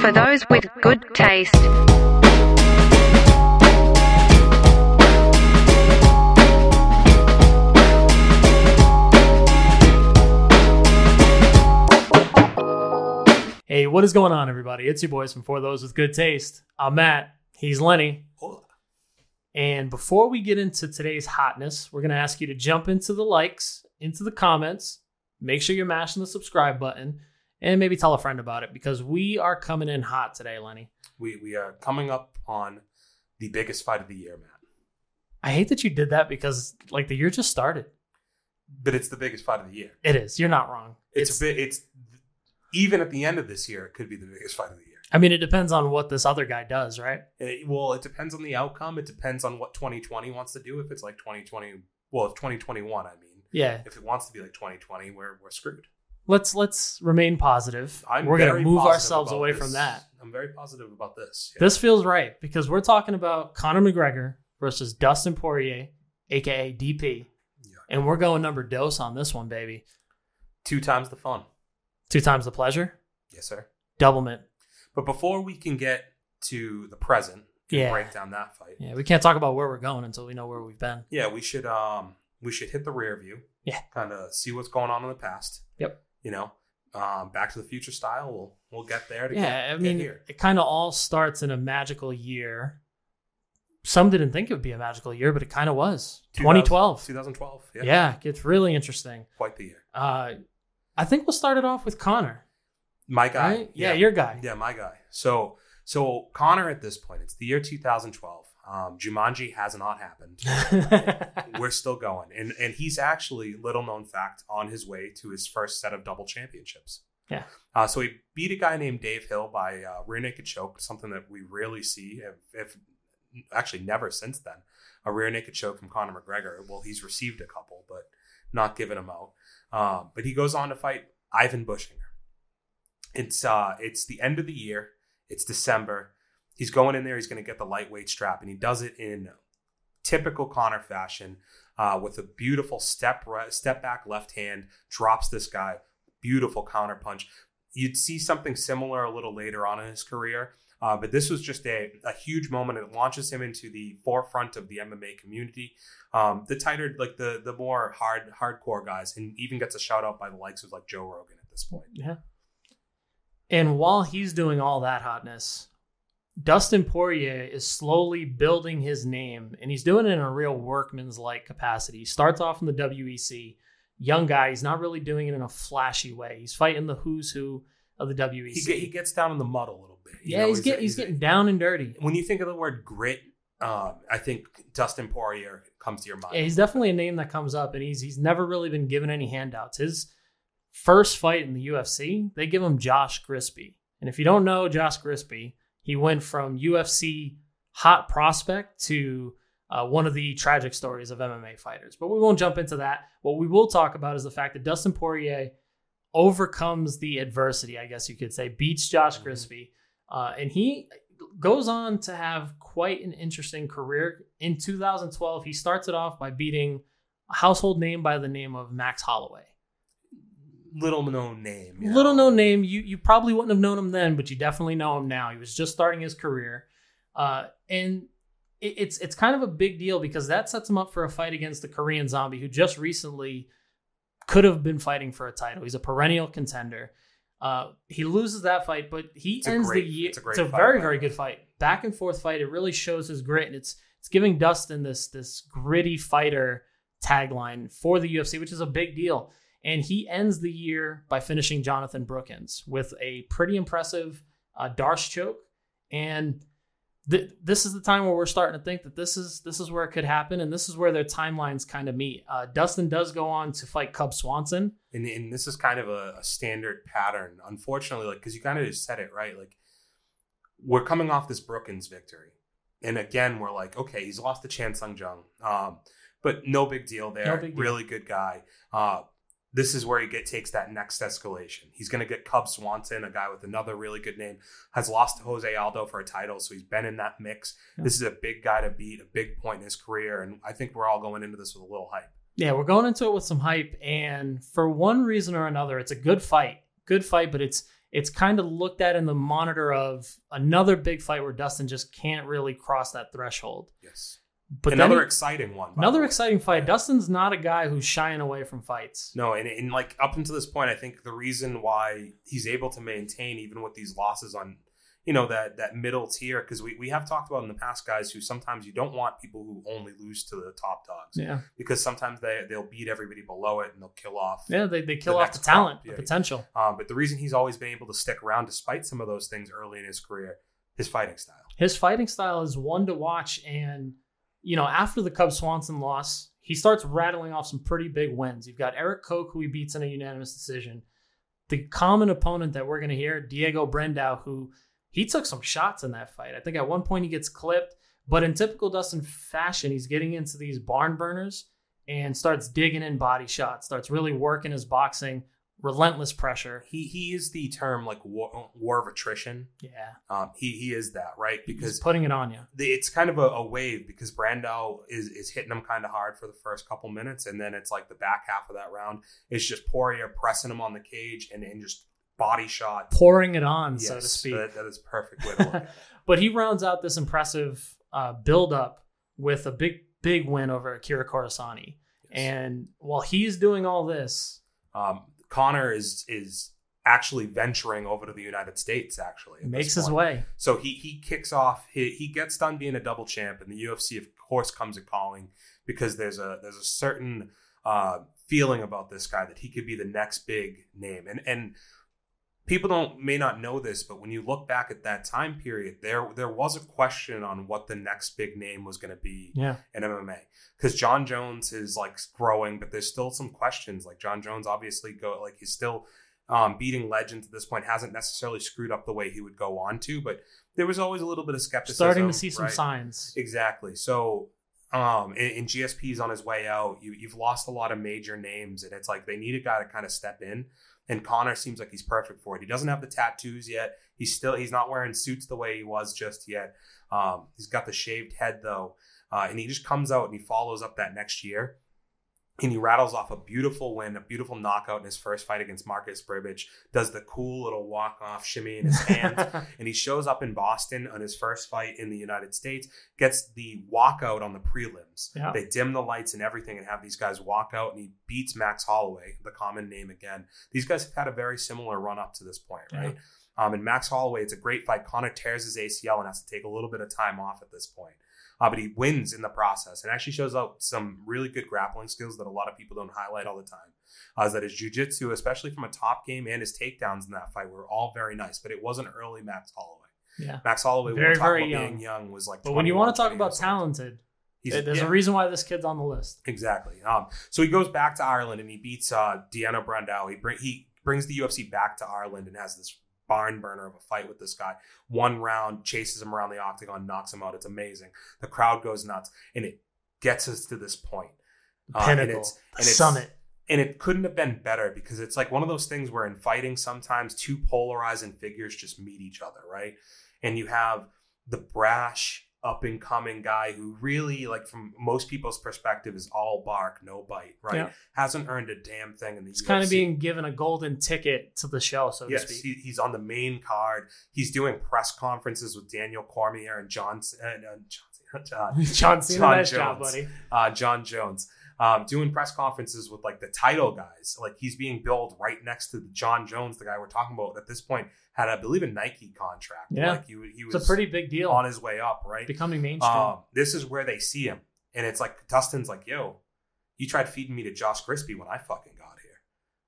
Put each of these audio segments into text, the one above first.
For those with good taste. Hey, what is going on, everybody? It's your boys from For Those with Good Taste. I'm Matt. He's Lenny. And before we get into today's hotness, we're going to ask you to jump into the likes, into the comments, make sure you're mashing the subscribe button, and maybe tell a friend about it because we are coming in hot today, Lenny. We we are coming up on the biggest fight of the year, Matt. I hate that you did that because, like, the year just started. But it's the biggest fight of the year. It is. You're not wrong. It's, a bit. It's even at the end of this year, it could be the biggest fight of the year. I mean, it depends on what this other guy does, right? It- well, it depends on the outcome. It depends on what 2020 wants to do. If it's like 2020, well, if 2021, I mean, Yeah. if it wants to be like 2020, we're we're screwed. Let's let's remain positive. I'm we're gonna move ourselves away this. from that. I'm very positive about this. Yeah. This feels right because we're talking about Conor McGregor versus Dustin Poirier, aka DP, Yeah. and we're going number dose on this one, baby. two times the fun. Two times the pleasure, Yes, sir. double mint. But before we can get to the present, and Yeah. break down that fight. Yeah, we can't talk about where we're going until we know where we've been. Yeah, we should um we should hit the rear view. Yeah. Kind of see what's going on in the past. Yep. You know, um, Back to the Future style. We'll we'll get there. To Yeah, get, I mean, here. it kind of all starts in a magical year. Some didn't think it would be a magical year, but it kind of was. 2012. 2012. Yeah. Yeah, it gets really interesting. Quite the year. Uh, I think we'll start it off with Conor. My guy. Right? Yeah, your guy. Yeah, my guy. So so Conor at this point, it's the year 2012. Um, Jumanji has not happened. We're still going, and and he's actually little known fact on his way to his first set of double championships. Yeah. Uh, so he beat a guy named Dave Hill by uh, rear naked choke, something that we rarely see, if, if actually never since then. A rear naked choke from Conor McGregor. Well, he's received a couple, but not given them out. Um, but he goes on to fight Ivan Buchinger. It's uh, it's the end of the year. It's December. He's going in there. He's going to get the lightweight strap, and he does it in typical Conor fashion uh, with a beautiful step right, step back left hand. Drops this guy. Beautiful counter punch. You'd see something similar a little later on in his career, uh, but this was just a, a huge moment. It launches him into the forefront of the MMA community. Um, the tighter, like the the more hard hardcore guys, and even gets a shout out by the likes of like Joe Rogan at this point. Yeah. And while he's doing all that hotness, Dustin Poirier is slowly building his name, and he's doing it in a real workman's like capacity. He starts off in the WEC, young guy. He's not really doing it in a flashy way. He's fighting the who's who of the WEC. He, get, he gets down in the mud a little bit. you yeah, know, he's, getting he's, a- getting down and dirty. when you think of the word grit, um, I think Dustin Poirier comes to your mind. Yeah, he's definitely a name that comes up, and he's he's never really been given any handouts. His first fight in the UFC, they give him Josh Grispi, and if you don't know Josh Grispi, he went from UFC hot prospect to uh, one of the tragic stories of MMA fighters. But we won't jump into that. What we will talk about is the fact that Dustin Poirier overcomes the adversity, I guess you could say, beats Josh Mhm. Grispi, uh, and he goes on to have quite an interesting career. In 2012, he starts it off by beating a household name by the name of Max Holloway. Little known name. you Little known name. You you probably wouldn't have known him then, but you definitely know him now. He was just starting his career, uh, and it, it's it's kind of a big deal because that sets him up for a fight against the Korean Zombie, who just recently could have been fighting for a title. He's a perennial contender. Uh, he loses that fight, but he It's ends great- the year. it's It's a a, great fight, very very good fight, back and forth fight. It really shows his grit, and it's it's giving Dustin this this gritty fighter tagline for the UFC, which is a big deal. And he ends the year by finishing Jonathan Brookins with a pretty impressive uh, Darce choke. And th- this is the time where we're starting to think that this is this is where it could happen, and this is where their timelines kind of meet. Uh, Dustin does go on to fight Cub Swanson. and, and this is kind of a, a standard pattern, unfortunately, like because you kind of just said it right. Like we're coming off this Brookins victory, and again we're like, okay, he's lost to Chan Sung Jung, um, but no big deal there. No big deal. Really good guy. Uh, this is where he get takes that next escalation. He's going to get Cub Swanson, a guy with another really good name, has lost to Jose Aldo for a title, so he's been in that mix. Yeah. This is a big guy to beat, a big point in his career, and I think we're all going into this with a little hype. Yeah, we're going into it with some hype, and for one reason or another, it's a good fight. Good fight, but it's it's kind of looked at in the monitor of another big fight where Dustin just can't really cross that threshold. Yes. But another he- exciting one. another exciting fight. Yeah. Dustin's not a guy who's shying away from fights. No, and, and like up until this point, I think the reason why he's able to maintain even with these losses on, you know, that that middle tier, because we, we have talked about in the past guys who sometimes you don't want people who only lose to the top dogs Yeah, because sometimes they they'll beat everybody below it and they'll kill off. yeah, they, they kill The off the talent, yeah. the potential. Um, but the reason he's always been able to stick around despite some of those things early in his career, his fighting style. His fighting style is one to watch, and you know, after the Cub Swanson loss, he starts rattling off some pretty big wins. You've got Erik Koch, who he beats in a unanimous decision. The common opponent that we're going to hear, Diego Brandão, who he took some shots in that fight. I think at one point he gets clipped, but in typical Dustin fashion, he's getting into these barn burners and starts digging in body shots, starts really working his boxing, relentless pressure. He he is the term like war, war of attrition. Yeah, Um, he he is that right he's because putting it on you. the, it's kind of a, a wave because Brandão is is hitting him kind of hard for the first couple minutes, and then it's like the back half of that round is just Poirier pressing him on the cage and, and just body shot. Pouring it on, so to speak. that- that is perfect way to look but he rounds out this impressive uh, build up with a big, big win over Akira Corassani. Yes. And while he's doing all this, Um, Conor is is actually venturing over to the United States. Actually, makes his way. So he he kicks off. He, he gets done being a double champ, and the UFC of course comes a calling because there's a there's a certain uh, feeling about this guy that he could be the next big name. And and people don't may not know this, but when you look back at that time period, there there was a question on what the next big name was going to be Yeah. in MMA because Jon Jones is like growing, but there's still some questions. Like Jon Jones, obviously, go like he's still um, beating legends at this point. Hasn't necessarily screwed up the way he would go on to, but there was always a little bit of skepticism. Starting to see some right? signs. Exactly. So, um, and, and GSP's on his way out. You, you've lost a lot of major names, and it's like they need a guy to kind of step in. And Conor seems like he's perfect for it. He doesn't have the tattoos yet. He's still he's not wearing suits the way he was just yet. Um, he's got the shaved head though, uh, and he just comes out and he follows up that next year. And he rattles off a beautiful win, a beautiful knockout in his first fight against Marcus Brimage. Does the cool little walk off shimmy in his hand and he shows up in Boston on his first fight in the United States, gets the walkout on the prelims. Yeah. They dim the lights and everything and have these guys walk out, and he beats Max Holloway, the common name again. These guys have had a very similar run up to this point, right? Um, and Max Holloway, it's a great fight. Conor tears his ACL and has to take a little bit of time off at this point. Uh, but he wins in the process and actually shows out some really good grappling skills that a lot of people don't highlight all the time. Uh, is that his jujitsu, especially from a top game and his takedowns in that fight, were all very nice. But it wasn't early Max Holloway. yeah. Max Holloway, Very, when we talk very young. young, was like. But when you want to talk about talented, He's- there's yeah. a reason why this kid's on the list. Exactly. Um, so he goes back to Ireland and he beats uh, Diego Brandão. He bring he brings the UFC back to Ireland and has this barn burner of a fight with this guy. One round, chases him around the octagon, knocks him out. It's amazing. The crowd goes nuts, and it gets us to this point. Uh, and Pinnacle, it's- and it's- summit. and it couldn't have been better because it's like one of those things where in fighting sometimes two polarizing figures just meet each other right and you have the brash up and coming guy who really like from most people's perspective is all bark no bite right Yeah. hasn't earned a damn thing in the It's UFC. kind of being given a golden ticket to the show, so to speak. he, he's on the main card. He's doing press conferences with Daniel Cormier and John uh, uh, John, uh, John Cena, John nice job, Jones. buddy. uh, Jon Jones, um, doing press conferences with like the title guys. Like he's being billed right next to Jon Jones, the guy we're talking about. At this point, had I believe a Nike contract. Yeah. like he, he was It's a pretty big deal. on his way up, right? becoming mainstream. Um, this is where they see him, and it's like Dustin's like, "Yo, you tried feeding me to Josh Grispi when I fucking got here,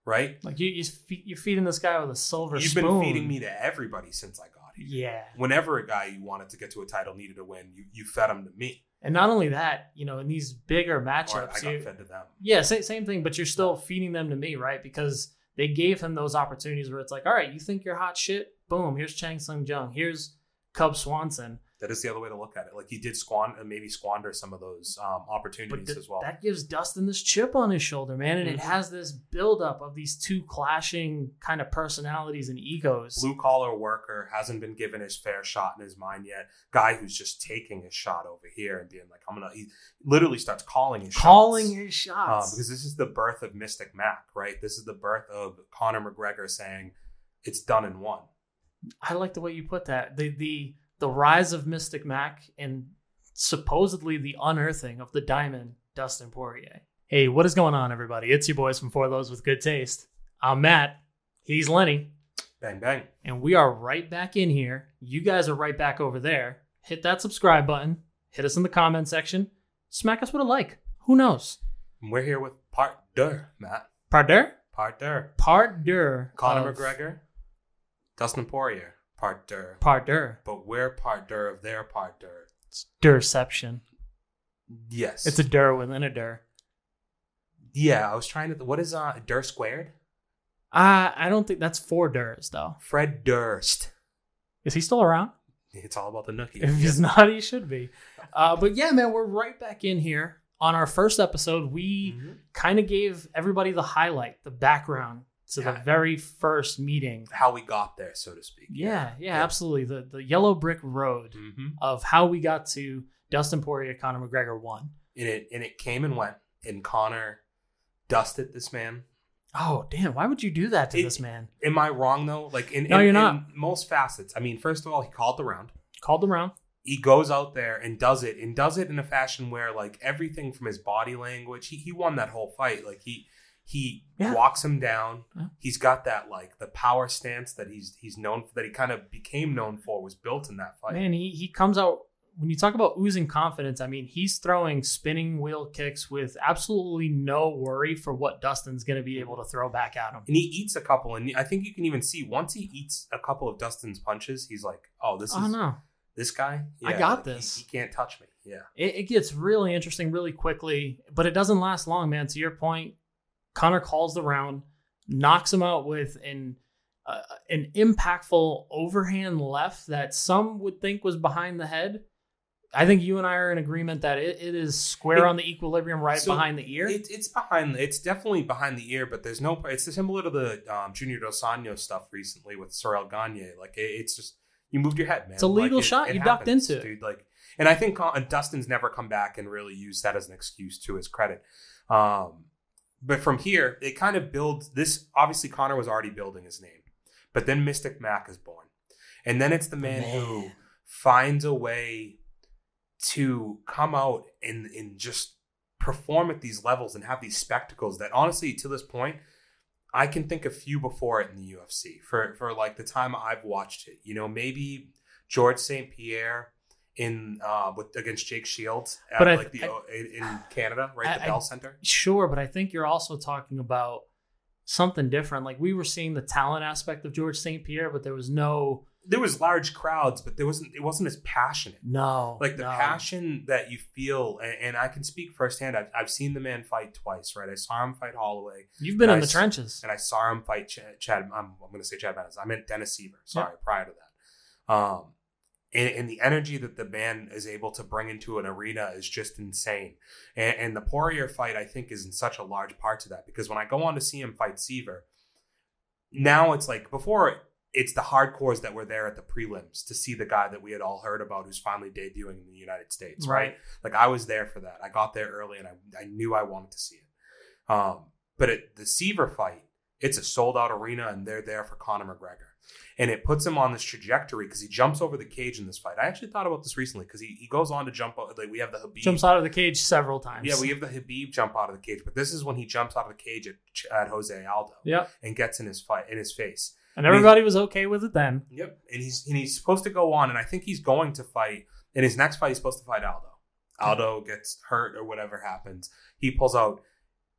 right? like you, you you're feeding this guy with a silver You've spoon. been feeding me to everybody since I got here. Yeah, Whenever a guy you wanted to get to a title needed a win, you you fed him to me, and not only that, you know, in these bigger oh, I matchups, got you, fed to them. yeah, same, same thing. But you're still feeding them to me, right? Because they gave him those opportunities where it's like, all right, you think you're hot shit? Boom, here's Chan Sung Jung. Here's Cub Swanson. That is the other way to look at it. Like he did squander, maybe squander some of those um, opportunities th- as well. that gives Dustin this chip on his shoulder, man, and it Mhm. has this buildup of these two clashing kind of personalities and egos. Blue collar worker hasn't been given his fair shot in his mind yet. Guy who's just taking his shot over here and being like, "I'm gonna." He literally starts calling his calling shots. his Um, shots. because this is the birth of Mystic Mac, right? This is the birth of Conor McGregor saying, it's done in one. I like the way you put that. The the the rise of Mystic Mac and supposedly the unearthing of the diamond Dustin Poirier. Hey, what is going on, everybody? It's your boys from For Those with Good Taste. I'm Matt. He's Lenny. Bang bang. And we are right back in here. You guys are right back over there. Hit that subscribe button. Hit us in the comment section. Smack us with a like. Who knows? And we're here with part deux, Matt. Pardon? Part deux. Part deux. Conor of- McGregor, Dustin Poirier. Part deux. Part deux. But we're part deux of their part deux. It's Durception. Yes. It's a dur within a dur. yeah. I was trying to. What is uh Dur squared? Uh, I don't think that's four durs, though. Fred Durst. Is he still around? It's all about the nookie. If he's not, he should be. Uh, but yeah, man, we're right back in here. On our first episode, we Mhm. kind of gave everybody the highlight, the background to the very first meeting. How we got there, so to speak. Yeah, yeah, absolutely. The the yellow brick road hmm of how we got to Dustin Poirier, Conor McGregor one. And it and it came and went. And Conor dusted this man. Oh damn! Why would you do that to It- this man? Am I wrong though? Like in, No, in- you're not. most facets. I mean, first of all, he called the round. Called the round He goes out there and does it, and does it in a fashion where like everything from his body language, he, he won that whole fight. Like he he Yeah. walks him down. Yeah. He's got that like the power stance that he's he's known for, that he kind of became known for was built in that fight. Man, he he comes out when you talk about oozing confidence. I mean, he's throwing spinning wheel kicks with absolutely no worry for what Dustin's going to be able to throw back at him. And he eats a couple, and I think you can even see once he eats a couple of Dustin's punches, he's like, "Oh, this oh, is Oh no, this guy. I got like, he- this." He, can't touch me." Yeah, it, it gets really interesting really quickly, but it doesn't last long, man. To your point, Conor calls the round, knocks him out with an uh, an impactful overhand left that some would think was behind the head. I think you and I are in agreement that it, it is square It- on the equilibrium right So, behind the ear. It, it's behind. It's definitely behind the ear, but there's no. It's similar to the um, Junior Dos Anjos stuff recently with Ciryl Gane. Like it, it's just you moved your head, man. It's a legal Like, shot. You ducked happens, into it. dude. Like, and I think Con- Dustin's never come back and really used that as an excuse to his credit. Um, but from here, it kind of builds this. Obviously, Conor was already building his name, but then Mystic Mac is born, and then it's the man, who finds a way to come out and and just perform at these levels and have these spectacles that honestly to this point I can think of few before it in the UFC for for like the time I've watched it. You know, maybe George St. Pierre in uh with against Jake Shields at But I- like the I- in Canada, right? I- the I- Bell Center. Sure, but I think you're also talking about something different. Like we were seeing the talent aspect of George St. Pierre, but there was no There was large crowds, but there wasn't it wasn't as passionate. no like the no. passion that you feel and, and i can speak firsthand I've, I've seen the man fight twice right i saw him fight holloway You've been in the trenches. and i saw him fight chad, chad i'm, I'm going to say chad Mendes. i meant Dennis Siver sorry prior to that um and, and the energy that the man is able to bring into an arena is just insane and, and the poirier fight i think is in such a large part to that because when i go on to see him fight Siver now it's like before it's the hardcores that were there at the prelims to see the guy that we had all heard about who's finally debuting in the United States, right? Right. Like I was there for that. I got there early and I, I knew I wanted to see it. Um, but at the Siver fight, it's a sold out arena and they're there for Conor McGregor. And it puts him on this trajectory because he jumps over the cage in this fight. I actually thought about this recently because he, he goes on to jump out. Like we have the Habib. Jumps out of the cage several times. Yeah, we have the Habib jump out of the cage, but this is when he jumps out of the cage at, at Jose Aldo yeah, and gets in his fight in his face. and everybody was okay with it then. Yep. And he's and he's supposed to go on, and I think he's going to fight in his next fight. He's supposed to fight Aldo. Aldo gets hurt or whatever happens. He pulls out.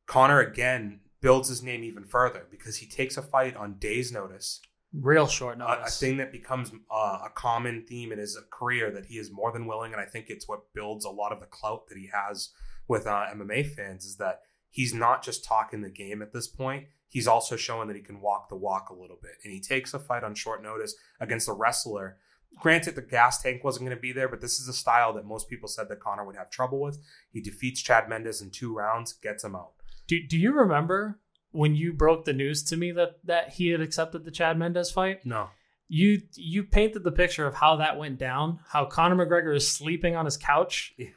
Conor again builds his name even further because he takes a fight on days' notice. Real short A, a thing that becomes uh, a common theme in his career that he is more than willing, and I think it's what builds a lot of the clout that he has with uh, MMA fans is that he's not just talking the game at this point. He's also showing that he can walk the walk a little bit, and he takes a fight on short notice against a wrestler. Granted, the gas tank wasn't going to be there, but this is a style that most people said that Conor would have trouble with. He defeats Chad Mendes in two rounds, gets him out. do Do you remember when you broke the news to me that that he had accepted the Chad Mendes fight? No, You you painted the picture of how that went down. How Conor McGregor is sleeping on his couch Yeah.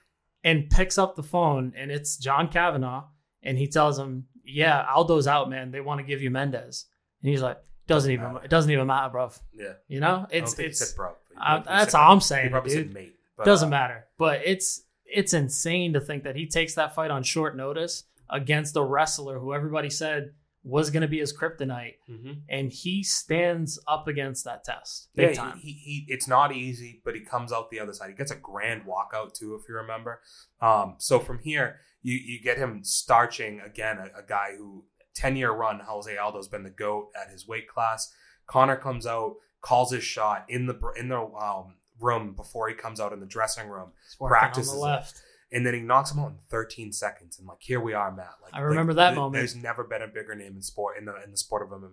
and picks up the phone, and it's John Kavanagh, and he tells him, "Yeah, Aldo's out, man. They want to give you Mendes." And he's like, doesn't even it doesn't even matter, bro. Yeah, You know, it's it's bro. That's said- all I'm saying, probably dude. said mate. But, Doesn't uh, matter. But it's it's insane to think that he takes that fight on short notice against a wrestler who everybody said was going to be his kryptonite, mhm. and he stands up against that test big Yeah, time. He, he it's not easy, but he comes out the other side. He gets a grand walkout too, if you remember. Um, so from here, you you get him starching again a, a guy who ten year run. Jose Aldo's been the goat at his weight class. Conor comes out, calls his shot in the in the um, room before he comes out in the dressing room, practices on it. And then he knocks him out in 13 seconds. And like here we are, Matt. Like I remember like, that th- moment. There's never been a bigger name in sport in the in the sport of MMA.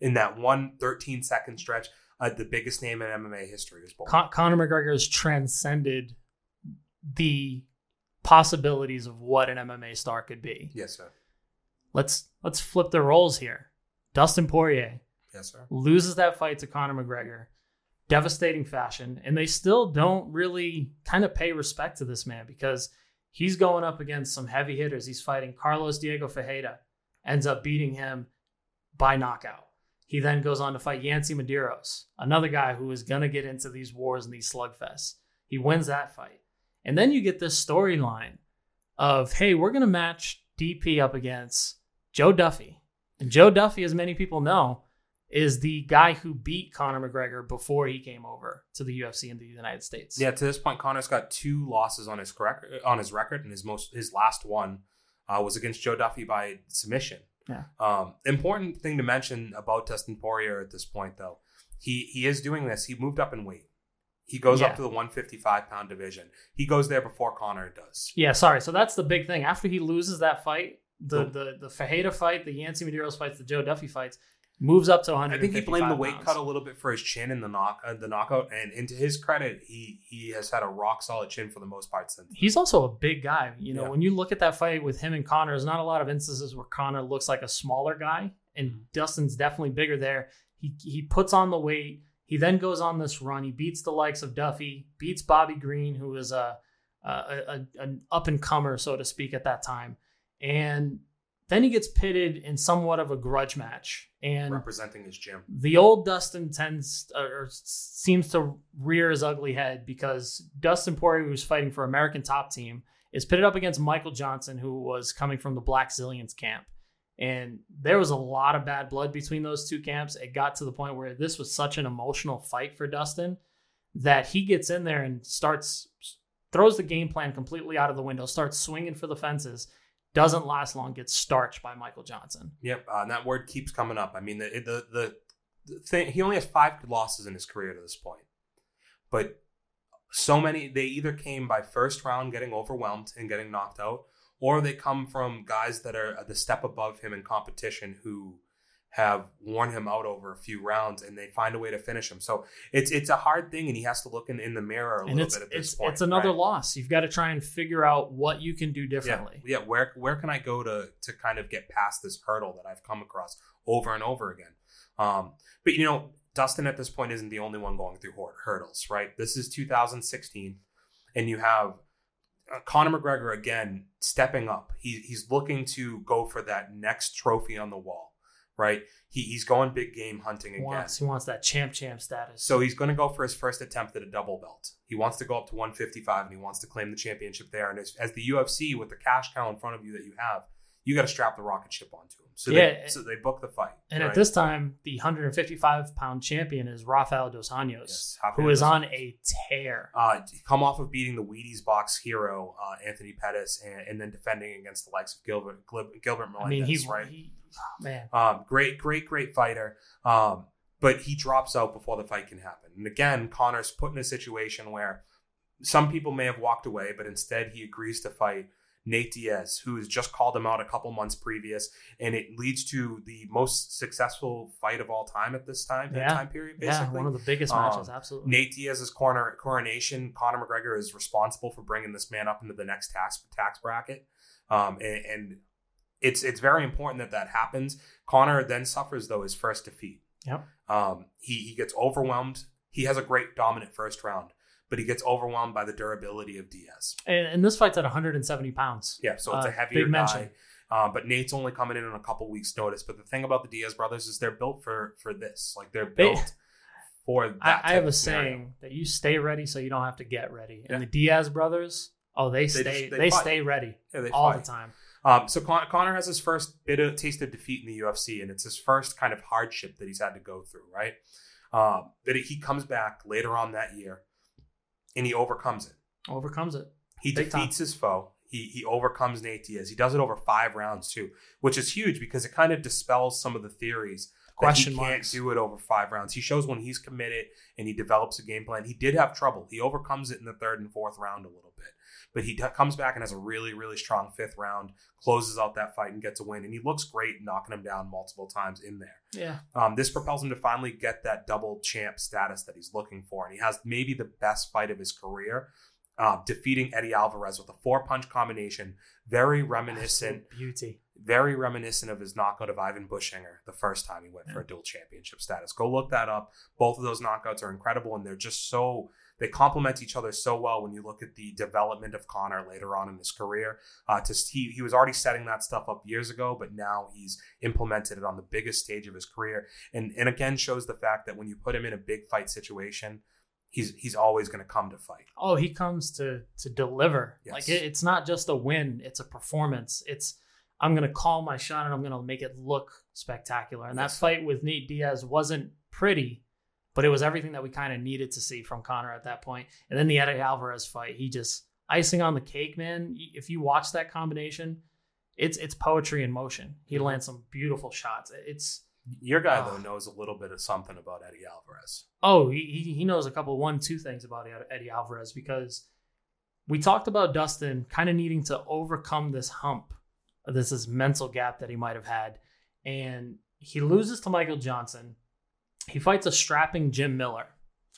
In that one 13 second stretch, uh, the biggest name in MMA history was born. Con- Conor McGregor has transcended the possibilities of what an MMA star could be. yes, sir. Let's let's flip the roles here. Dustin Poirier Yes, sir. loses that fight to Conor McGregor, devastating fashion, and they still don't really kind of pay respect to this man because he's going up against some heavy hitters. He's fighting Carlos Diego Ferreira, ends up beating him by knockout. He then goes on to fight Yancy Medeiros, another guy who is going to get into these wars and these slugfests. He wins that fight. And then you get this storyline of, hey, we're going to match DP up against Joe Duffy. And Joe Duffy, as many people know, is the guy who beat Conor McGregor before he came over to the UFC in the United States. Yeah, to this point, Conor's got two losses on his correct on his record, and his most his last one uh, was against Joe Duffy by submission. Yeah. Um, important thing to mention about Dustin Poirier at this point, though, he he is doing this. He moved up in weight. He goes Yeah. up to the 155 pound division. He goes there before Conor does. Yeah, sorry. So that's the big thing. After he loses that fight, the The- the the Fajeda fight, the Yancy Medeiros fights, the Joe Duffy fights, moves up to 100. I think he blamed the weight cut a little bit for his chin in the knock uh, the knockout, and, into his credit, he he has had a rock solid chin for the most part since. He's also a big guy. You know, Yeah. when you look at that fight with him and Conor, there's not a lot of instances where Conor looks like a smaller guy, and Mhm. Dustin's definitely bigger there. He he puts on the weight. He then goes on this run. He beats the likes of Duffy, beats Bobby Green, who is a, a, a an up and comer, so to speak, at that time, and then he gets pitted in somewhat of a grudge match. And representing his gym. the old Dustin tends uh, or seems to rear his ugly head because Dustin Poirier, who's fighting for American Top Team, is pitted up against Michael Johnson, who was coming from the Blackzilians camp. And there was a lot of bad blood between those two camps. It got to the point where this was such an emotional fight for Dustin that he gets in there and starts throws the game plan completely out of the window, starts swinging for the fences. Doesn't last long, gets starched by Michael Johnson. Yep, uh, and that word keeps coming up. I mean, the the the, the thing he only has five losses in his career to this point, but so many they either came by first round getting overwhelmed and getting knocked out, or they come from guys that are the step above him in competition who have worn him out over a few rounds and they find a way to finish him. So it's it's a hard thing, and he has to look in, in the mirror a and little bit at this it's, point. it's another right? loss. You've got to try and figure out what you can do differently. Yeah, yeah. Where where can I go to to kind of get past this hurdle that I've come across over and over again? Um, but you know, Dustin at this point isn't the only one going through hurdles, right? This is 2016, and you have uh, Conor McGregor again stepping up. He, he's looking to go for that next trophy on the wall, right? He, he's going big game hunting again. wants he wants that champ champ status. So he's going to go for his first attempt at a double belt. He wants to go up to 155 and he wants to claim the championship there. And as, as the UFC, with the cash cow in front of you that you have, you got to strap the rocket ship onto him. So Yeah. they, so they book the fight. and right? at this time, the 155 pound champion is Rafael dos Anjos, Yes, who is on a tear. uh, come off of beating the Wheaties box hero uh, Anthony Pettis and, and then defending against the likes of Gilbert Gil- Gilbert I mean, Melendez, he, right? he oh, man. Um, great, great, great fighter. Um, but he drops out before the fight can happen. And again, Conor's put in a situation where some people may have walked away, but instead he agrees to fight Nate Diaz, who has just called him out a couple months previous, and it leads to the most successful fight of all time at this time, Yeah. time period, Yeah, one of the biggest Um, matches, absolutely. Nate Diaz's corner coronation, Conor McGregor is responsible for bringing this man up into the next tax tax bracket, um, and, and it's it's very important that that happens. Conor then suffers though his first defeat. Yep. Um, he he gets overwhelmed. He has a great dominant first round, but he gets overwhelmed by the durability of Diaz. And, and this fight's at 170 pounds. Yeah, so it's Uh, a heavier big guy. mention. Uh, but Nate's only coming in on a couple weeks' notice. But the thing about the Diaz brothers is they're built for for this. Like they're They- built for that. I, I have a saying that you stay ready so you don't have to get ready. Yeah. And the Diaz brothers, oh, they just- stay they they, stay ready Yeah, they all fight. the time. Um, so Con- Conor has his first bit of taste of defeat in the UFC, and it's his first kind of hardship that he's had to go through. Right, um, that he comes back later on that year, and he overcomes it. Overcomes it. He Big time. defeats his foe. He he overcomes Nate Diaz. He does it over five rounds too, which is huge because it kind of dispels some of the theories Question that he marks. can't do it over five rounds. He shows when he's committed and he develops a game plan. He did have trouble. He overcomes it in the third and fourth round a little but he t- comes back and has a really really strong fifth round, closes out that fight and gets a win. And he looks great, knocking him down multiple times in there. Yeah. Um, this propels him to finally get that double champ status that he's looking for, and he has maybe the best fight of his career, uh, defeating Eddie Alvarez with a four punch combination, very reminiscent, Absolute Beauty. Very reminiscent of his knockout of Ivan Buchinger the first time he went for a dual championship status. Go look that up. Both of those knockouts are incredible, and they're just so they complement each other so well when you look at the development of Conor later on in his career. Uh, to he, he was already setting that stuff up years ago, but now he's implemented it on the biggest stage of his career, and and again shows the fact that when you put him in a big fight situation, he's he's always going to come to fight. Oh, he comes to to deliver. Yes. Like it, it's not just a win; it's a performance. It's I'm gonna call my shot and I'm gonna make it look spectacular. And that fight with Nate Diaz wasn't pretty, but it was everything that we kind of needed to see from Conor at that point. And then the Eddie Alvarez fight, he just icing on the cake, man. If you watch that combination, it's it's poetry in motion. He Mhm. lands some beautiful shots. It's Your guy Ah. though knows a little bit of something about Eddie Alvarez. Oh, he he knows a couple one two things about Eddie Alvarez because we talked about Dustin kind of needing to overcome this hump, this is mental gap that he might have had, and he loses to Michael Johnson. He fights a strapping Jim Miller,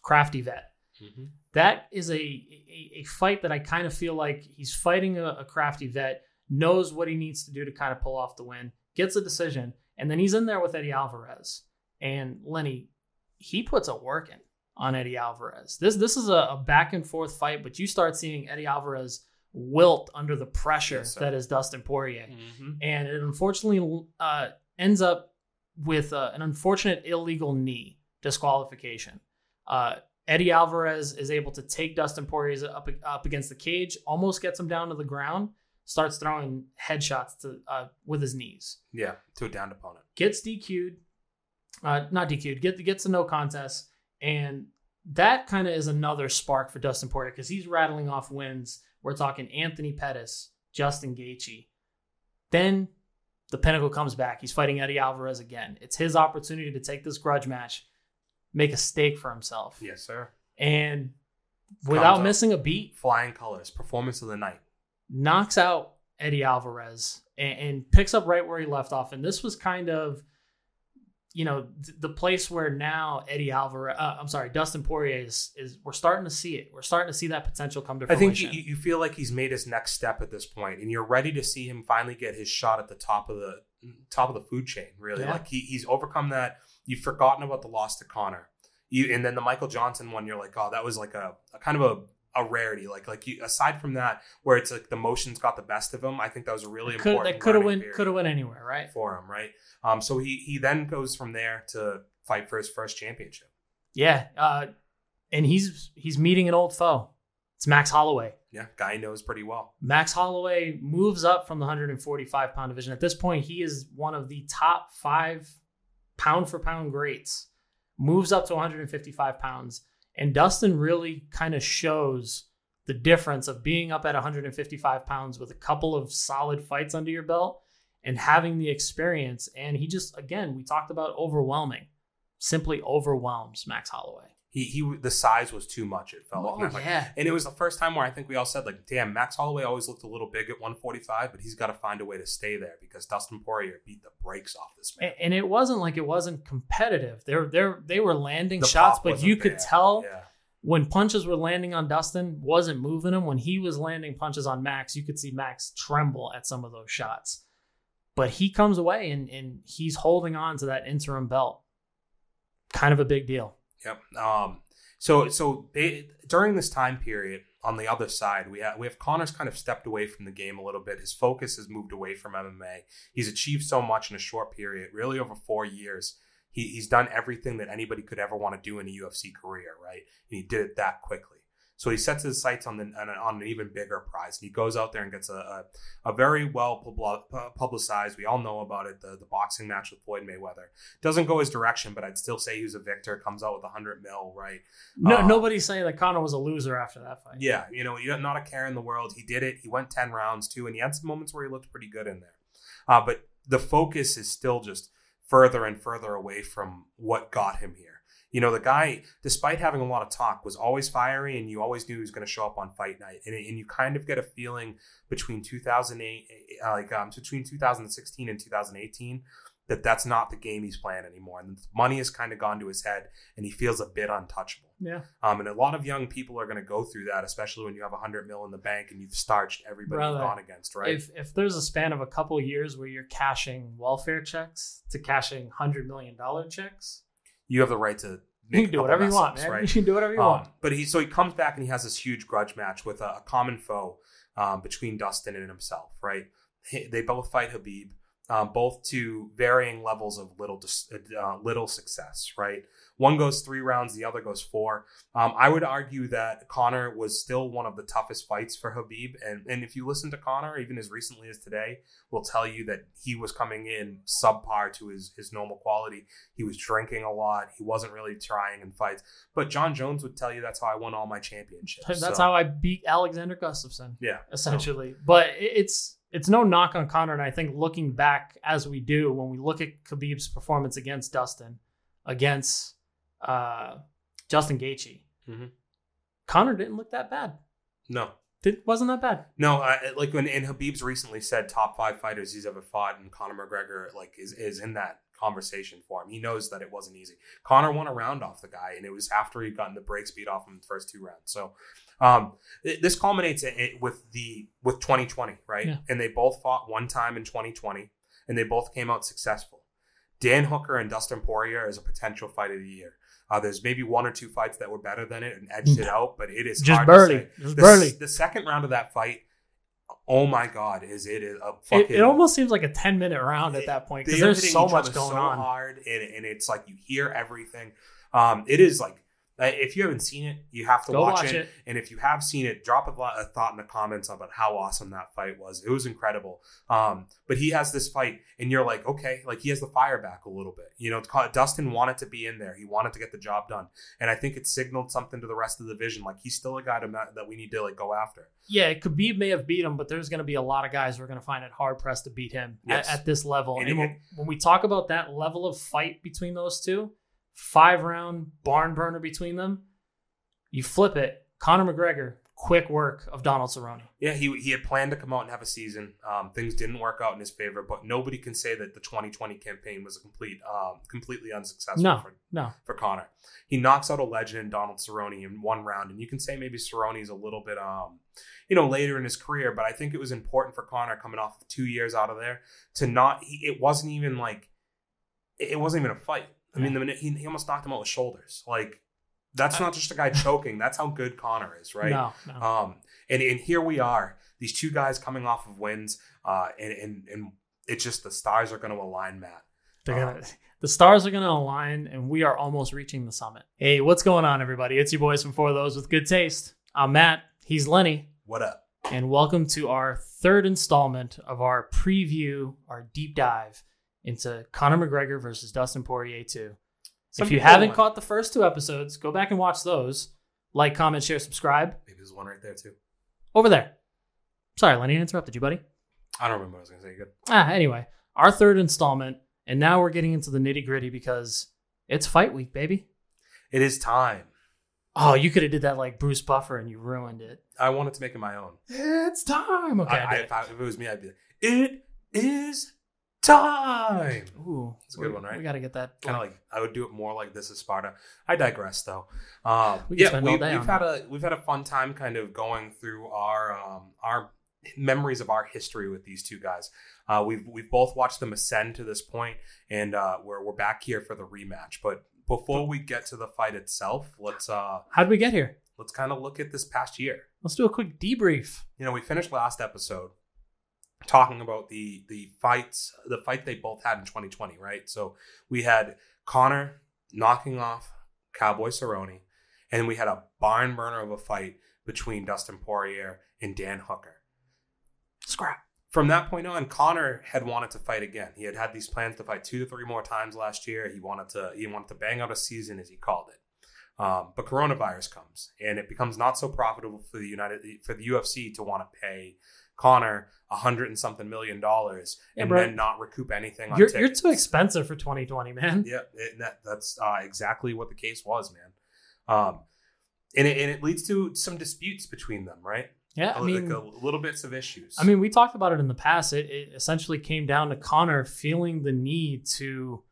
crafty vet. Mm-hmm. That is a a, a fight that I kind of feel like he's fighting a, a crafty vet, knows what he needs to do to kind of pull off the win, gets a decision, and then he's in there with Eddie Alvarez. And Lenny, he puts a work in on Eddie Alvarez. This this is a, a back and forth fight, but you start seeing Eddie Alvarez wilt under the pressure Yes, that is Dustin Poirier Mm-hmm. and it unfortunately uh, ends up with uh, an unfortunate illegal knee disqualification. Uh, Eddie Alvarez is able to take Dustin Poirier up up against the cage, almost gets him down to the ground, starts throwing headshots to uh, with his knees, Yeah, to a downed opponent. gets DQ'd, uh, not DQ'd, get gets a no contest, and that kind of is another spark for Dustin Poirier because he's rattling off wins. We're talking Anthony Pettis, Justin Gaethje. Then the pinnacle comes back. He's fighting Eddie Alvarez again. It's his opportunity to take this grudge match, make a stake for himself, Yes, sir. and without missing a beat, Flying colors, performance of the night. knocks out Eddie Alvarez and, and picks up right where he left off. And this was kind of, you know, th- the place where now Eddie Alvarez, uh, I'm sorry, Dustin Poirier is, is, we're starting to see it. We're starting to see that potential come to fruition. I think you, you feel like he's made his next step at this point, and you're ready to see him finally get his shot at the top of the top of the food chain. Really, Yeah. like he, he's overcome that. You've forgotten about the loss to Connor. You and then the Michael Johnson one. You're like, oh, that was like a, a kind of a, a rarity. Like like you, aside from that, where it's like the motions got the best of him. I think that was a really could, important. that could have went could have went anywhere, right? for him, right? Um, so he he then goes from there to fight for his first championship. Yeah, uh, and he's he's meeting an old foe. It's Max Holloway. Yeah, guy he knows pretty well. Max Holloway moves up from the 145 pound division. At this point, he is one of the top five pound for pound greats. Moves up to 155 pounds. And Dustin really kind of shows the difference of being up at 155 pounds with a couple of solid fights under your belt and having the experience. And he just, again, we talked about overwhelming, simply overwhelms Max Holloway. He he the size was too much. It felt Oh, like, Like, yeah. And it was the first time where I think we all said, like, damn, Max Holloway always looked a little big at 145, but he's got to find a way to stay there because Dustin Poirier beat the brakes off this man. And, and it wasn't like it wasn't competitive. They're they're they were landing The shots, but you could there. tell Yeah. when punches were landing on Dustin, wasn't moving him. When he was landing punches on Max, you could see Max tremble at some of those shots. But he comes away and and he's holding on to that interim belt. Kind of a big deal. Yep. Um, so so they during this time period, on the other side, we have we have Conor's kind of stepped away from the game a little bit. His focus has moved away from MMA. He's achieved so much in a short period, really over four years. He, he's done everything that anybody could ever want to do in a UFC career, right? And he did it that quickly. So he sets his sights on the on, on an even bigger prize, and he goes out there and gets a a, a very well publicized. We all know about it. The the boxing match with Floyd Mayweather doesn't go his direction, but I'd still say he was a victor. Comes out with a hundred mil, right? No, Uh, nobody's saying that Conor was a loser after that fight. Yeah, you know, you not a care in the world. He did it. He went ten rounds too, and he had some moments where he looked pretty good in there. Uh, but the focus is still just further and further away from what got him here. You know, the guy, despite having a lot of talk, was always fiery, and you always knew he was going to show up on fight night. And, and you kind of get a feeling between 2008, uh, like um, between 2016 and 2018, that that's not the game he's playing anymore. And the money has kind of gone to his head, and he feels a bit untouchable. Yeah. Um, and a lot of young people are going to go through that, especially when you have a hundred mil in the bank and you've starched everybody Brother, you've gone against, right? If if there's a span of a couple years where you're cashing welfare checks to cashing hundred million dollar checks, you have the right to you can do whatever you want, mess-ups, man. right? You can do whatever you Um, want. but he so he comes back and he has this huge grudge match with a, a common foe um, between Dustin and himself, right? He- They both fight Habib, um, both to varying levels of little uh, little success, right? One goes three rounds, the other goes four. Um, I would argue that Conor was still one of the toughest fights for Habib, and and if you listen to Conor, even as recently as today, will tell you that he was coming in subpar to his his normal quality. He was drinking a lot. He wasn't really trying in fights. But Jon Jones would tell you that's how I won all my championships. That's So, how I beat Alexander Gustafsson. yeah, essentially. But it's it's no knock on Conor, and I think looking back as we do when we look at Khabib's performance against Dustin, against uh, Justin Gaethje, Mhm. Conor didn't look that bad. No, Did, wasn't that bad. no. I, like when and Habib's recently said top five fighters he's ever fought, and Conor McGregor like is is in that conversation for him. He knows that it wasn't easy. Conor won a round off the guy, and it was after he'd gotten the breaks beat off him in the first two rounds. So, um, it- this culminates it, it with the with 2020, right? Yeah. And they both fought one time in 2020, and they both came out successful. Dan Hooker and Dustin Poirier is a potential fight of the year. Uh, there's maybe one or two fights that were better than it and edged it out, but it is Just hard barely. Just The, barely. the second round of that fight, oh my god, is it a It, fucking. it almost seems like a ten minute round at that point because there's so much going so on. hard, and, and it's like you hear everything. Um, it is like if you haven't seen it, you have to watch, watch it. it. And if you have seen it, drop a, lo- a thought in the comments about how awesome that fight was. It was incredible. Um, but he has this fight, and you're like, okay, like he has the fire back a little bit. You know, Dustin wanted to be in there. He wanted to get the job done, and I think it signaled something to the rest of the division. Like he's still a guy to, that we need to like go after. Yeah, Khabib may have beat him, but there's going to be a lot of guys who are going to find it hard pressed to beat him Yes. at, at this level. And And, it- when, when we talk about that level of fight between those two, five round barn burner between them, you flip it. Conor McGregor, quick work of Donald Cerrone. Yeah, he he had planned to come out and have a season. Um, things didn't work out in his favor, but nobody can say that the 2020 campaign was a complete, um, completely unsuccessful No. for, No, for Conor. He knocks out a legend in Donald Cerrone in one round, and you can say maybe Cerrone's a little bit, um, you know, later in his career, but I think it was important for Conor coming off of two years out of there to not. He, it wasn't even like it wasn't even a fight. I mean, the minute he, he almost knocked him out with shoulders. Like that's not just a guy choking. That's how good Conor is, right? no, no. Um, and and here we are, these two guys coming off of wins, uh, and and and it's just the stars are going to align, Matt. They're gonna, the stars are going to align, and we are almost reaching the summit. Hey, what's going on, everybody? It's your boys from For of Those with Good Taste. I'm Matt. He's Lenny. What up? and welcome to our third installment of our preview, our deep dive into Conor McGregor versus Dustin Poirier 2. Some if you haven't want- caught the first two episodes, go back and watch those. Like, comment, share, subscribe Maybe there's one right there too. over there. Sorry, Lenny, I interrupted you, buddy. I don't remember what I was going to say. Good. Ah, anyway, our third installment, and now we're getting into the nitty gritty because it's fight week, baby. It is time. Oh, you could have did that like Bruce Buffer and you ruined it. I wanted to make it my own. It's time. Okay, I, I, I, if, I, if it was me, I'd be like, "It is time." Ooh, It's a good one, right? We got to get that. Kind of like I would do it more like this is Sparta. I digress, though. Um, We yeah, we, all day we've on had a we've had a fun time kind of going through our um, our memories of our history with these two guys. Uh, we've we've both watched them ascend to this point, and uh, we're we're back here for the rematch. But before we get to the fight itself, let's uh, How'd we get here? let's kind of look at this past year. Let's do a quick debrief. You know, we finished last episode talking about the the fights, the fight they both had in 2020, right? So we had Conor knocking off Cowboy Cerrone, and we had a barn burner of a fight between Dustin Poirier and Dan Hooker. Scrap. From that point on, Conor had wanted to fight again. He had had these plans to fight two to three more times last year. He wanted to he wanted to bang out a season, as he called it. Um, but coronavirus comes, and it becomes not so profitable for the United for the UFC to want to pay Conor a hundred and something million dollars Yeah, and bro. then not recoup anything. On You're, you're too expensive for 2020, man. Yeah, it, that, that's uh, exactly what the case was, man. Um, and it, and it leads to some disputes between them, right? Yeah, I like mean, a, little bits of issues. I mean, we talked about it in the past. It, it essentially came down to Conor feeling the need to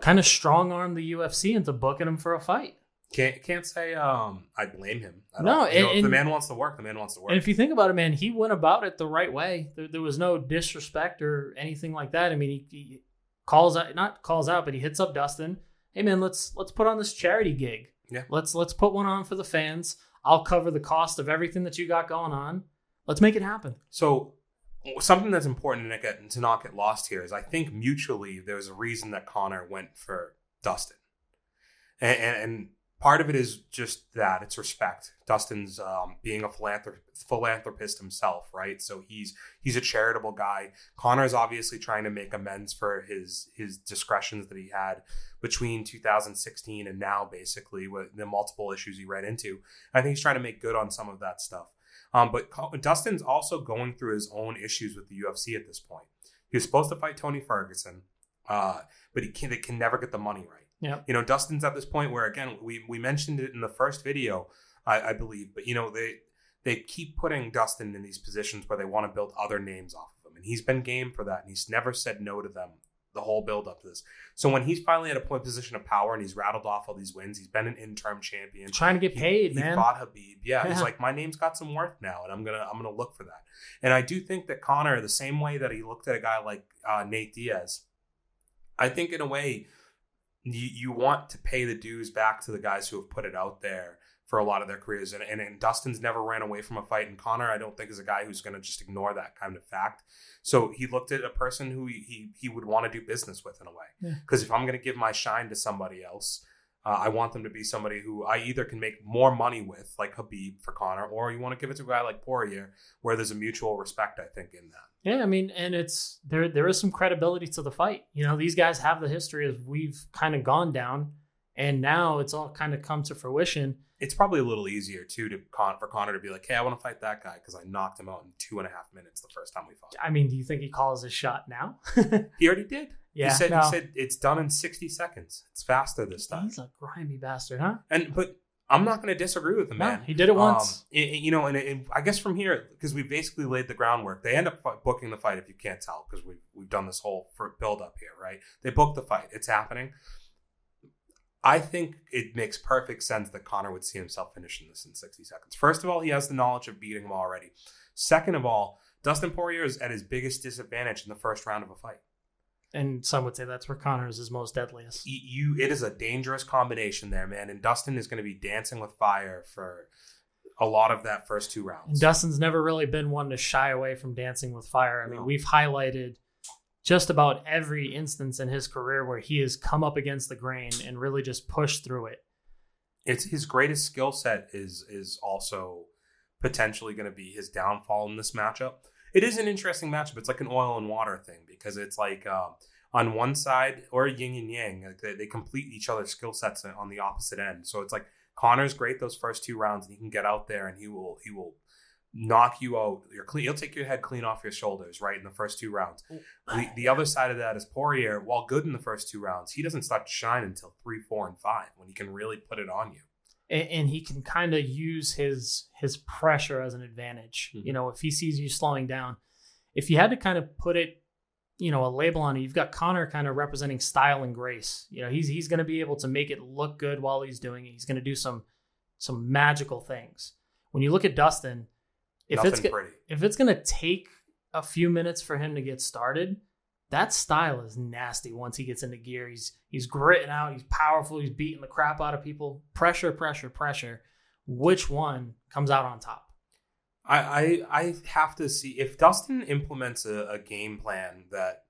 kind of strong arm the UFC into booking him for a fight. Can't can't say um, I blame him. No. You know, and- if the man wants to work, the man wants to work. And if you think about it, man, he went about it the right way. There, there was no disrespect or anything like that. I mean, he, he calls out, not calls out, but he hits up Dustin. Hey, man, let's let's put on this charity gig. Yeah. Let's let's put one on for the fans. I'll cover the cost of everything that you got going on. Let's make it happen. So something that's important to, get, to not get lost here is I think mutually there's a reason that Conor went for Dustin, and, and, and part of it is just that it's respect. Dustin's um, being a philanthrop- philanthropist himself, right? So he's he's a charitable guy. Conor's obviously trying to make amends for his his discretions that he had between 2016 and now, basically with the multiple issues he ran into. I think he's trying to make good on some of that stuff. Um, but Dustin's also going through his own issues with the UFC at this point. He was supposed to fight Tony Ferguson, uh, but he can they can never get the money right. Yeah. You know, Dustin's at this point where again we we mentioned it in the first video, I, I believe, but you know they they keep putting Dustin in these positions where they want to build other names off of him, and he's been game for that, and he's never said no to them the whole build up to this. So when he's finally at a point position of power and he's rattled off all these wins, he's been an interim champion. Trying to get He- paid, he, man. fought Khabib. Yeah, he's like, my name's got some worth now, and I'm gonna I'm gonna look for that. And I do think that Conor, the same way that he looked at a guy like uh, Nate Diaz, I think in a way you, you want to pay the dues back to the guys who have put it out there for a lot of their careers. And, and, and Dustin's never ran away from a fight, and Conor, I don't think is a guy who's going to just ignore that kind of fact. So he looked at a person who he he, he would want to do business with in a way. Yeah. Because if I'm going to give my shine to somebody else, uh, I want them to be somebody who I either can make more money with, like Khabib for Conor, or you want to give it to a guy like Poirier, where there's a mutual respect, I think, in that. Yeah, I mean, and it's there. There is some credibility to the fight. You know, these guys have the history of we've kind of gone down, and now it's all kind of come to fruition. It's probably a little easier too to Con- for Conor to be like, "Hey, I want to fight that guy because I knocked him out in two and a half minutes the first time we fought." I mean, do you think he calls his shot now? He already did. yeah, he said no. he said it's done in 60 seconds. It's faster this time. he's a grimy bastard, huh? And but I'm not going to disagree with the No, man. he did it once. Um, it- it- you know, and, and I guess from here because we basically laid the groundwork. They end up booking the fight if you can't tell because we've we've done this whole build up here, right? They booked the fight. It's happening. I think it makes perfect sense that Conor would see himself finishing this in 60 seconds. First of all, he has the knowledge of beating him already. Second of all, Dustin Poirier is at his biggest disadvantage in the first round of a fight. And some would say that's where Conor is his most deadliest. You, it is a dangerous combination there, man. And Dustin is going to be dancing with fire for a lot of that first two rounds. And. Dustin's never really been one to shy away from dancing with fire. I mean, No. we've highlighted just about every instance in his career where he has come up against the grain and really just pushed through it. it's his greatest skill set is is also potentially going to be his downfall in this matchup. It is an interesting matchup. It's like an oil and water thing because it's like um, on one side or yin and yang, like they, they complete each other's skill sets on the opposite end. So it's like Conor's great those first two rounds, and he can get out there and he will he will knock you out. You're clean. He'll take your head clean off your shoulders right in the first two rounds. The, the other side of that is Poirier. While good in the first two rounds, he doesn't start to shine until three, four, and five when he can really put it on you. and, and he can kind of use his his pressure as an advantage. Mhm. You know, if he sees you slowing down, if you had to kind of put it, you know, a label on it, you've got Conor kind of representing style and grace. You know, he's he's going to be able to make it look good while he's doing it. He's going to do some some magical things. When you look at Dustin, if Nothing it's pretty. if it's going to take a few minutes for him to get started, that style is nasty once he gets into gear. He's he's gritting out, he's powerful, he's beating the crap out of people. Pressure, pressure, pressure. which one comes out on top. I, I I have to see if Dustin implements a, a game plan that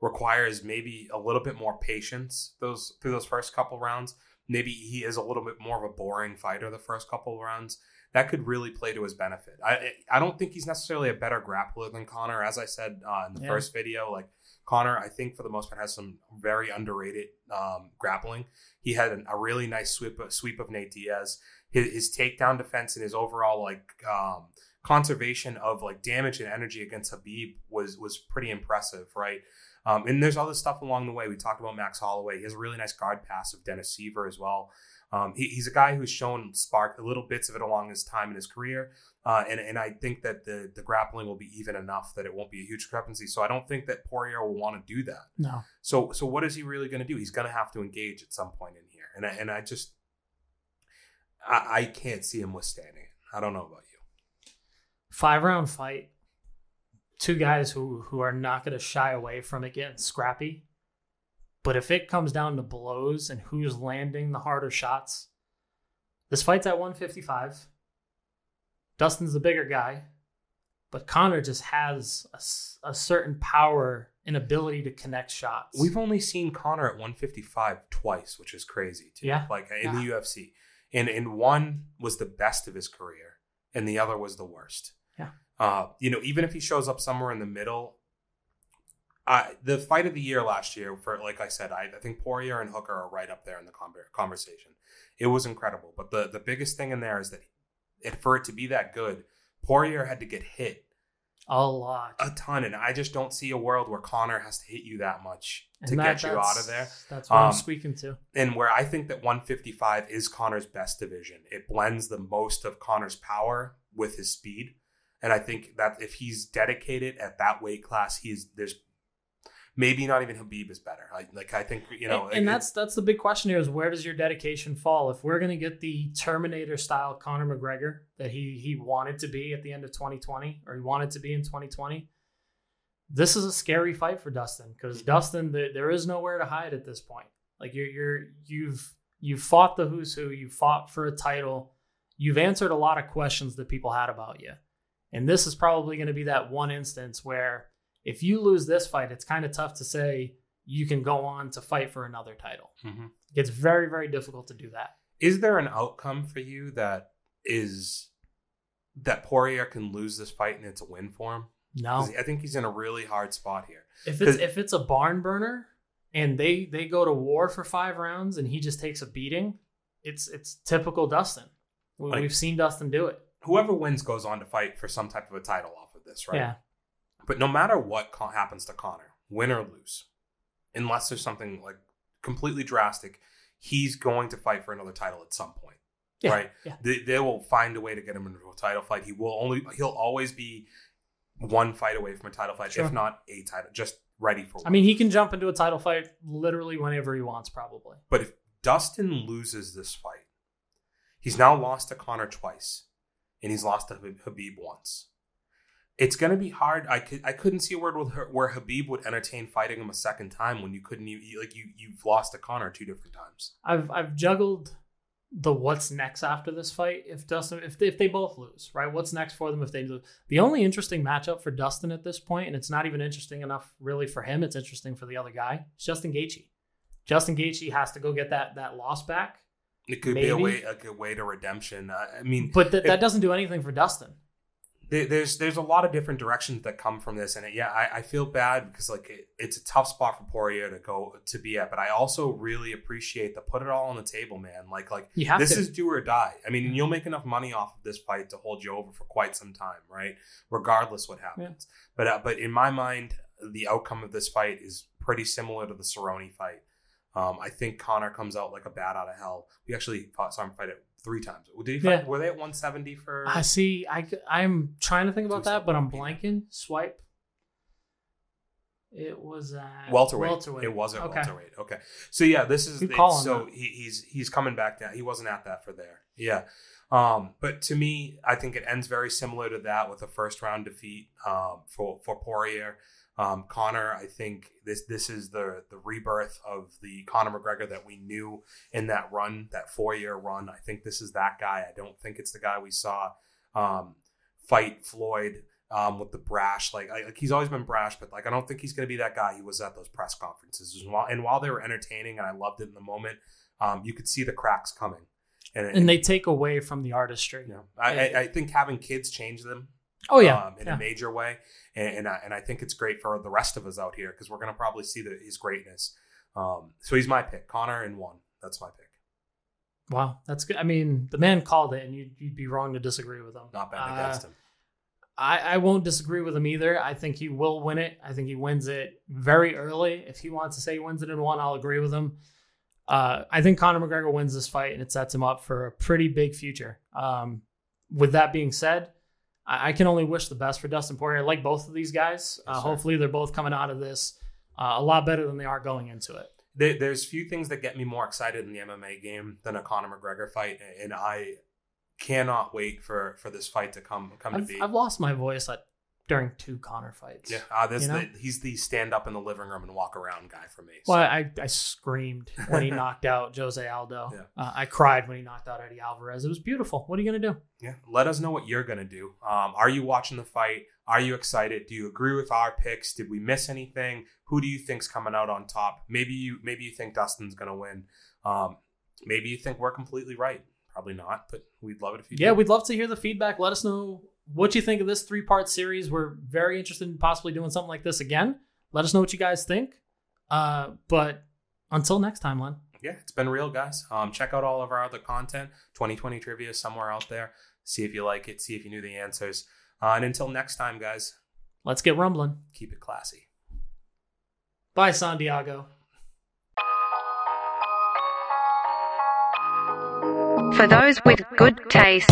requires maybe a little bit more patience those through those first couple rounds. Maybe he is a little bit more of a boring fighter the first couple of rounds. That could really play to his benefit. I I don't think he's necessarily a better grappler than Conor. As I said uh, in the Yeah. first video, like Conor, I think for the most part has some very underrated um, grappling. He had an, a really nice sweep sweep of Nate Diaz. His, his takedown defense and his overall like um, conservation of like damage and energy against Khabib was was pretty impressive, right? Um, and there's other stuff along the way. We talked about Max Holloway. He has a really nice guard pass of Dennis Siver as well. Um, he, he's a guy who's shown spark little bits of it along his time in his career, uh, and and I think that the the grappling will be even enough that it won't be a huge discrepancy. So I don't think that Poirier will want to do that. No. So so what is he really going to do? He's going to have to engage at some point in here, and I, and I just I, I can't see him withstanding. it. I don't know about you. Five round fight. Two guys who who are not going to shy away from it getting scrappy. But if it comes down to blows and who's landing the harder shots, this fight's at 155. Dustin's the bigger guy, but Conor just has a, a certain power and ability to connect shots. We've only seen Conor at 155 twice, which is crazy too. Yeah. Like in the UFC. And and one was the best of his career and the other was the worst. Yeah. Uh, you know, even if he shows up somewhere in the middle, I the fight of the year last year for like I said, I, I think Poirier and Hooker are right up there in the con- conversation. It was incredible, but the the biggest thing in there is that it, for it to be that good, Poirier had to get hit a lot. a ton, and I just don't see a world where Conor has to hit you that much to that- get you out of there. That's what I'm Um, squeaking to. And where I think that 155 is Conor's best division. It blends the most of Conor's power with his speed. And I think that if he's dedicated at that weight class, he's there's maybe not even Khabib is better. Like, like I think you know, and, and that's that's the big question here is where does your dedication fall? If we're gonna get the Terminator style Conor McGregor that he he wanted to be at the end of 2020 or he wanted to be in 2020, this is a scary fight for Dustin because mm-hmm. Dustin there, there is nowhere to hide at this point. Like you're you're you've you've fought the who's who, you fought for a title, you've answered a lot of questions that people had about you, and this is probably going to be that one instance where if you lose this fight, it's kind of tough to say you can go on to fight for another title. Mhm. It's very, very difficult to do that. is there an outcome for you that is that Poirier can lose this fight and it's a win for him? No, I think he's in a really hard spot here. if it's if it's a barn burner and they they go to war for five rounds and he just takes a beating, it's it's typical Dustin. We, Like- we've seen Dustin do it. Whoever wins goes on to fight for some type of a title off of this, right? Yeah, But no matter what co- happens to Conor, win or lose, unless there's something like completely drastic, he's going to fight for another title at some point, yeah, right? yeah. They, they will find a way to get him into a title fight. He will only he'll always be one fight away from a title fight, Sure. if not a title, just ready for. I mean, he can jump into a title fight literally whenever he wants, probably. but if Dustin loses this fight, he's now lost to Conor twice, and he's lost to Khabib- once. It's gonna be hard. I could I couldn't see a word with her where Khabib would entertain fighting him a second time when you couldn't even like you you've lost to Conor two different times. I've I've juggled the what's next after this fight if Dustin if they, if they both lose right what's next for them if they lose the only interesting matchup for Dustin at this point and it's not even interesting enough really for him it's interesting for the other guy it's Justin Gaethje Justin Gaethje has to go get that that loss back It could be a way a good way to redemption. I, I mean, but th- that doesn't do anything for Dustin there- there's there's a lot of different directions that come from this, and it, yeah, I, I feel bad because like it, it's a tough spot for Poirier to go to be at, but I also really appreciate the put it all on the table, man. Like like this to is do or die. I mean, you'll make enough money off of this fight to hold you over for quite some time, right? Regardless what happens. But uh, but in my mind, the outcome of this fight is pretty similar to the Cerrone fight. Um, I think Conor comes out like a bat out of hell. We actually fought, saw him fight it three times. Did he fight? Yeah. Were they at 170 for? I see I I'm trying to think about that but I'm blanking swipe it was at welterweight. welterweight It wasn't okay welterweight. Okay. So yeah, this is it- so he, he's he's coming back down. He wasn't at that for there. Yeah. Um, but to me, I think it ends very similar to that with a first round defeat um, for for Poirier. Um, Conor, I think this this is the the rebirth of the Conor McGregor that we knew in that run, that four year run. I think this is that guy. I don't think it's the guy we saw um, fight Floyd um, with the brash. Like, I, like he's always been brash, but like I don't think he's going to be that guy he was at those press conferences. And while, and while they were entertaining and I loved it in the moment, um, you could see the cracks coming. And, And they take away from the artistry. you know, I, I, I think having kids change them Oh yeah, um, in yeah. a major way, and and I, and I think it's great for the rest of us out here because we're going to probably see the, his greatness. Um, so he's my pick, Conor in one. That's my pick. Wow, that's good. I mean, the man called it, and you'd, you'd be wrong to disagree with him. Not Uh, against him. I, I won't disagree with him either. I think he will win it. I think he wins it very early. If he wants to say he wins it in one, I'll agree with him. Uh, I think Conor McGregor wins this fight, and it sets him up for a pretty big future. Um, with that being said, I, I can only wish the best for Dustin Poirier. I like both of these guys. Uh, Yes, sir. hopefully, they're both coming out of this uh, a lot better than they are going into it. There, there's few things that get me more excited in the MMA game than a Conor McGregor fight, and I cannot wait for for this fight to come come to I've, be. I've lost my voice at, during two Conor fights. yeah, uh, this You know? the, he's the stand up in the living room and walk around guy for me. So, Well, I, I screamed when he knocked out Jose Aldo. Yeah. Uh, I cried when he knocked out Eddie Alvarez. It was beautiful. What are you going to do? yeah, let us know what you're gonna do. Um, are you watching the fight? Are you excited? Do you agree with our picks? Did we miss anything? Who do you think's coming out on top? Maybe you maybe you think Dustin's gonna win. Um, maybe you think we're completely right. Probably not, but we'd love it if you Yeah, did. we'd love to hear the feedback. Let us know what do you think of this three part series. We're very interested in possibly doing something like this again. Let us know what you guys think. Uh, but until next time, Len. yeah, it's been real, guys. Um, check out all of our other content. 2020 trivia is somewhere out there. See if you like it. See if you knew the answers. Uh, and until next time, guys, Let's get rumbling. keep it classy. Bye, Santiago. For those with good taste.